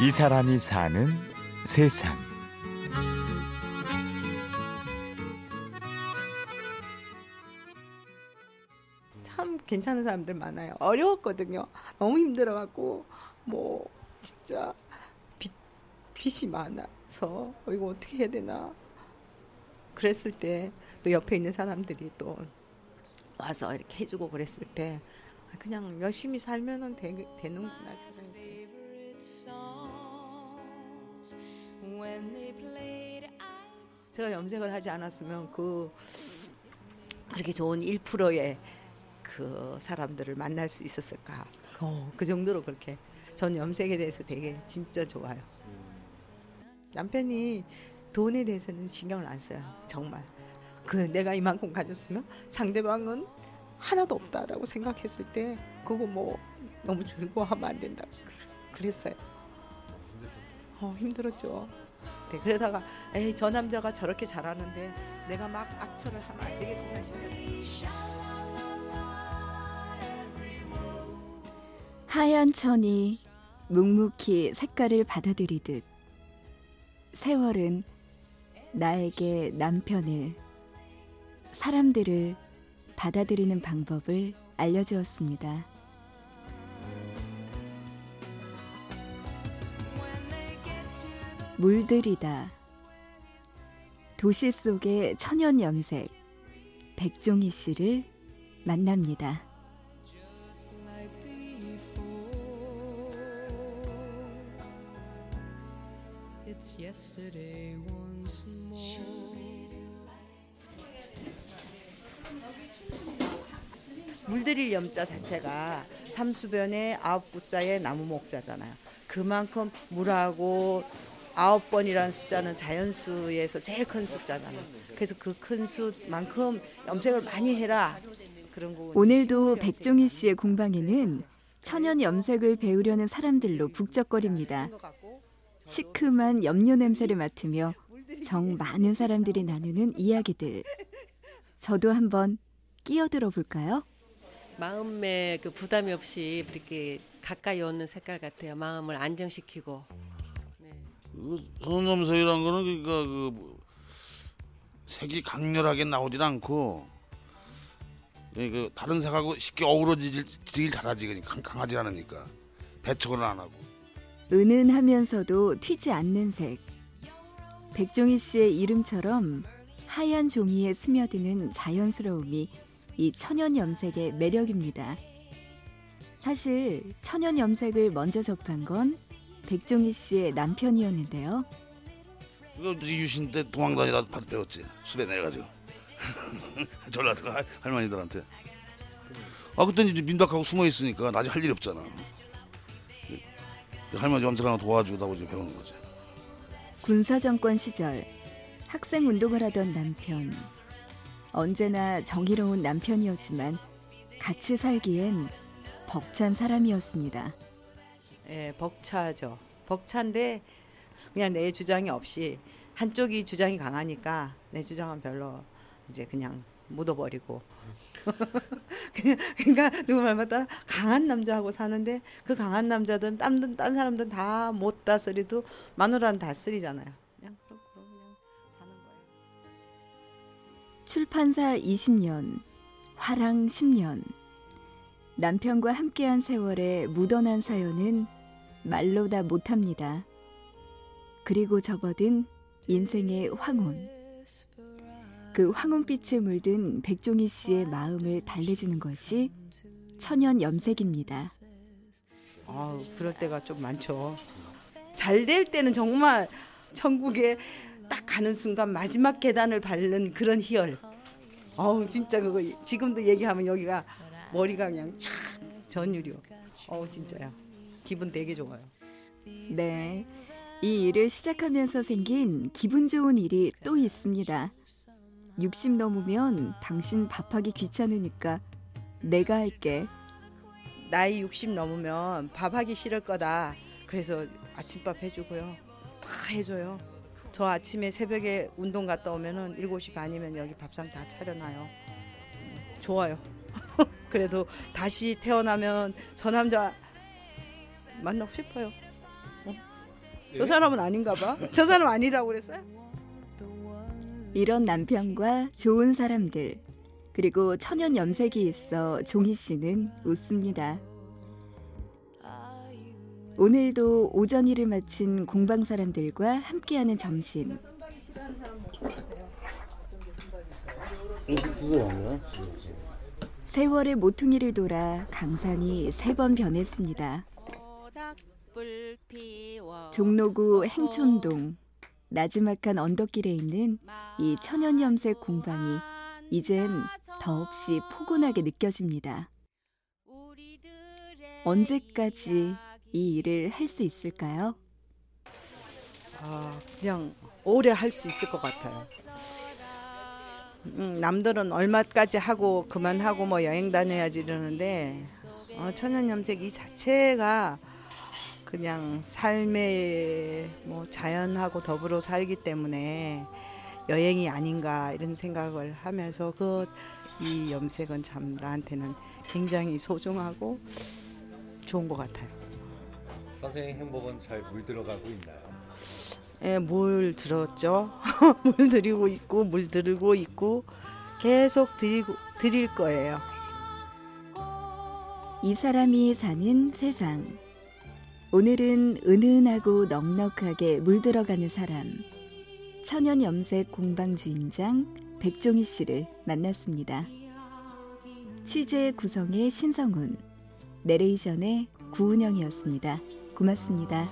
이 사람이 사는 세상. 참 괜찮은 사람들 많아요. 어려웠거든요. 너무 힘들어갖고 뭐 진짜 빚 빚이 많아서 어, 이거 어떻게 해야 되나 그랬을 때 또 옆에 있는 사람들이 또 와서 이렇게 해주고 그랬을 때 아, 그냥 열심히 살면은 되, 되는구나 생각했어요. 제가 염색을 하지 않았으면 그 그렇게 좋은 1%의 그 사람들을 만날 수 있었을까? 어, 그 정도로 그렇게 전 염색에 대해서 되게 진짜 좋아요. 남편이 돈에 대해서는 신경을 안 써요. 정말. 그 내가 이만큼 가졌으면 상대방은 하나도 없다라고 생각했을 때 그거 뭐 너무 즐거워하면 안 된다. 그랬어요. 어, 힘들었죠. 네, 그러다가 에이 저 남자가 저렇게 잘하는데 내가 막 악처를 하면 안 되겠구나 싶었어요. 하얀 천이 묵묵히 색깔을 받아들이듯 세월은 나에게 남편을 사람들을 받아들이는 방법을 알려주었습니다. 물들이다. 도시 속의 천연 염색 백종희 씨를 만납니다. 물들일 염자 자체가 삼수변의 아홉 구자의 나무 목자잖아요. 그만큼 물하고 아홉 번이라는 숫자는 자연수에서 제일 큰 숫자잖아요. 그래서 그 큰 수만큼 염색을 많이 해라. 그런 거. 오늘도 백종희 씨의 공방에는 천연 염색을 배우려는 사람들로 북적거립니다. 시큼한 염료 냄새를 맡으며 정 많은 사람들이 나누는 이야기들. 저도 한번 끼어들어 볼까요? 마음에 그 부담이 없이 이렇게 가까이 오는 색깔 같아요. 마음을 안정시키고. 네. 그 선염색이란 거는 그러니까 그 뭐, 색이 강렬하게 나오질 않고 예, 그 다른 색하고 쉽게 어우러지질 잘하지 강- 강하지 않으니까 배척을 안 하고 은은하면서도 튀지 않는 색. 백종희 씨의 이름처럼 하얀 종이에 스며드는 자연스러움이 이 천연 염색의 매력입니다. 사실 천연 염색을 먼저 접한 건 백종희 씨의 남편이었는데요. 이거 유신 때 도망다니다 봐서 배웠지 숲에 내려가지고 전라도 할- 할머니들한테 아 그때 이제 민박하고 숨어 있으니까 낮에 할 일이 없잖아 할머니 염색 하나 도와주다고 이제 배우는 거지 군사 정권 시절 학생 운동을 하던 남편. 언제나 정의로운 남편이었지만 같이 살기엔 벅찬 사람이었습니다. 예, 벅차죠. 벅찬데 그냥 내 주장이 없이 한쪽이 주장이 강하니까 내 주장은 별로 이제 그냥 묻어버리고. 그냥- 그러니까 누구 말마다 강한 남자하고 사는데 그 강한 남자들은 딴, 딴 사람들은 다못 다스리도 마누라는 다스리잖아요. 그냥 그렇고 그냥 사는 거예요. 출판사 20년, 화랑 10년. 남편과 함께한 세월에 묻어난 사연은 말로 다 못합니다. 그리고 접어든 인생의 황혼. 그 황혼빛에 물든 백종희 씨의 마음을 달래주는 것이 천연 염색입니다. 아, 그럴 때가 좀 많죠. 잘 될 때는 정말 천국에 딱 가는 순간 마지막 계단을 밟는 그런 희열. 어우 진짜 그거 지금도 얘기하면 여기가 머리가 그냥 촥 전율이요. 어우 진짜야. 기분 되게 좋아요. 네. 이 일을 시작하면서 생긴 기분 좋은 일이 또 있습니다. 60 넘으면 당신 밥하기 귀찮으니까 내가 할게. 나이 60 넘으면 밥하기 싫을 거다. 그래서 아침밥 해주고요. 다 해줘요. 저 아침에 새벽에 운동 갔다 오면은 7시 반이면 여기 밥상 다 차려놔요. 음, 좋아요. 그래도 다시 태어나면 저 남자 만나고 싶어요. 어? 저 사람은 아닌가 봐. 저 사람 아니라고 그랬어요? 이런 남편과 좋은 사람들 그리고 천연 염색이 있어 종희 씨는 웃습니다. 오늘도 오전 일을 마친 공방 사람들과 함께하는 점심. 세월의 모퉁이를 돌아 강산이 세 번 변했습니다. 종로구 행촌동 나지막한 언덕길에 있는 이 천연 염색 공방이 이젠 더없이 포근하게 느껴집니다. 언제까지 이 일을 할 수 있을까요? 아, 그냥 오래 할 수 있을 것 같아요. 음, 남들은 얼마까지 하고 그만하고 뭐 여행 다녀야지 이러는데 어, 천연 염색 이 자체가 그냥 삶의 뭐 자연하고 더불어 살기 때문에 여행이 아닌가 이런 생각을 하면서 그 이 염색은 참 나한테는 굉장히 소중하고 좋은 것 같아요. 선생님 행복은 잘 물들어가고 있나요? 예, 물 들었죠. 물 들이고 있고 물 들고 있고 계속 드리고 드릴 거예요. 이 사람이 사는 세상. 오늘은 은은하고 넉넉하게 물들어가는 사람. 천연 염색 공방 주인장 백종희 씨를 만났습니다. 취재 구성의 신성훈, 내레이션의 구은영이었습니다. 고맙습니다.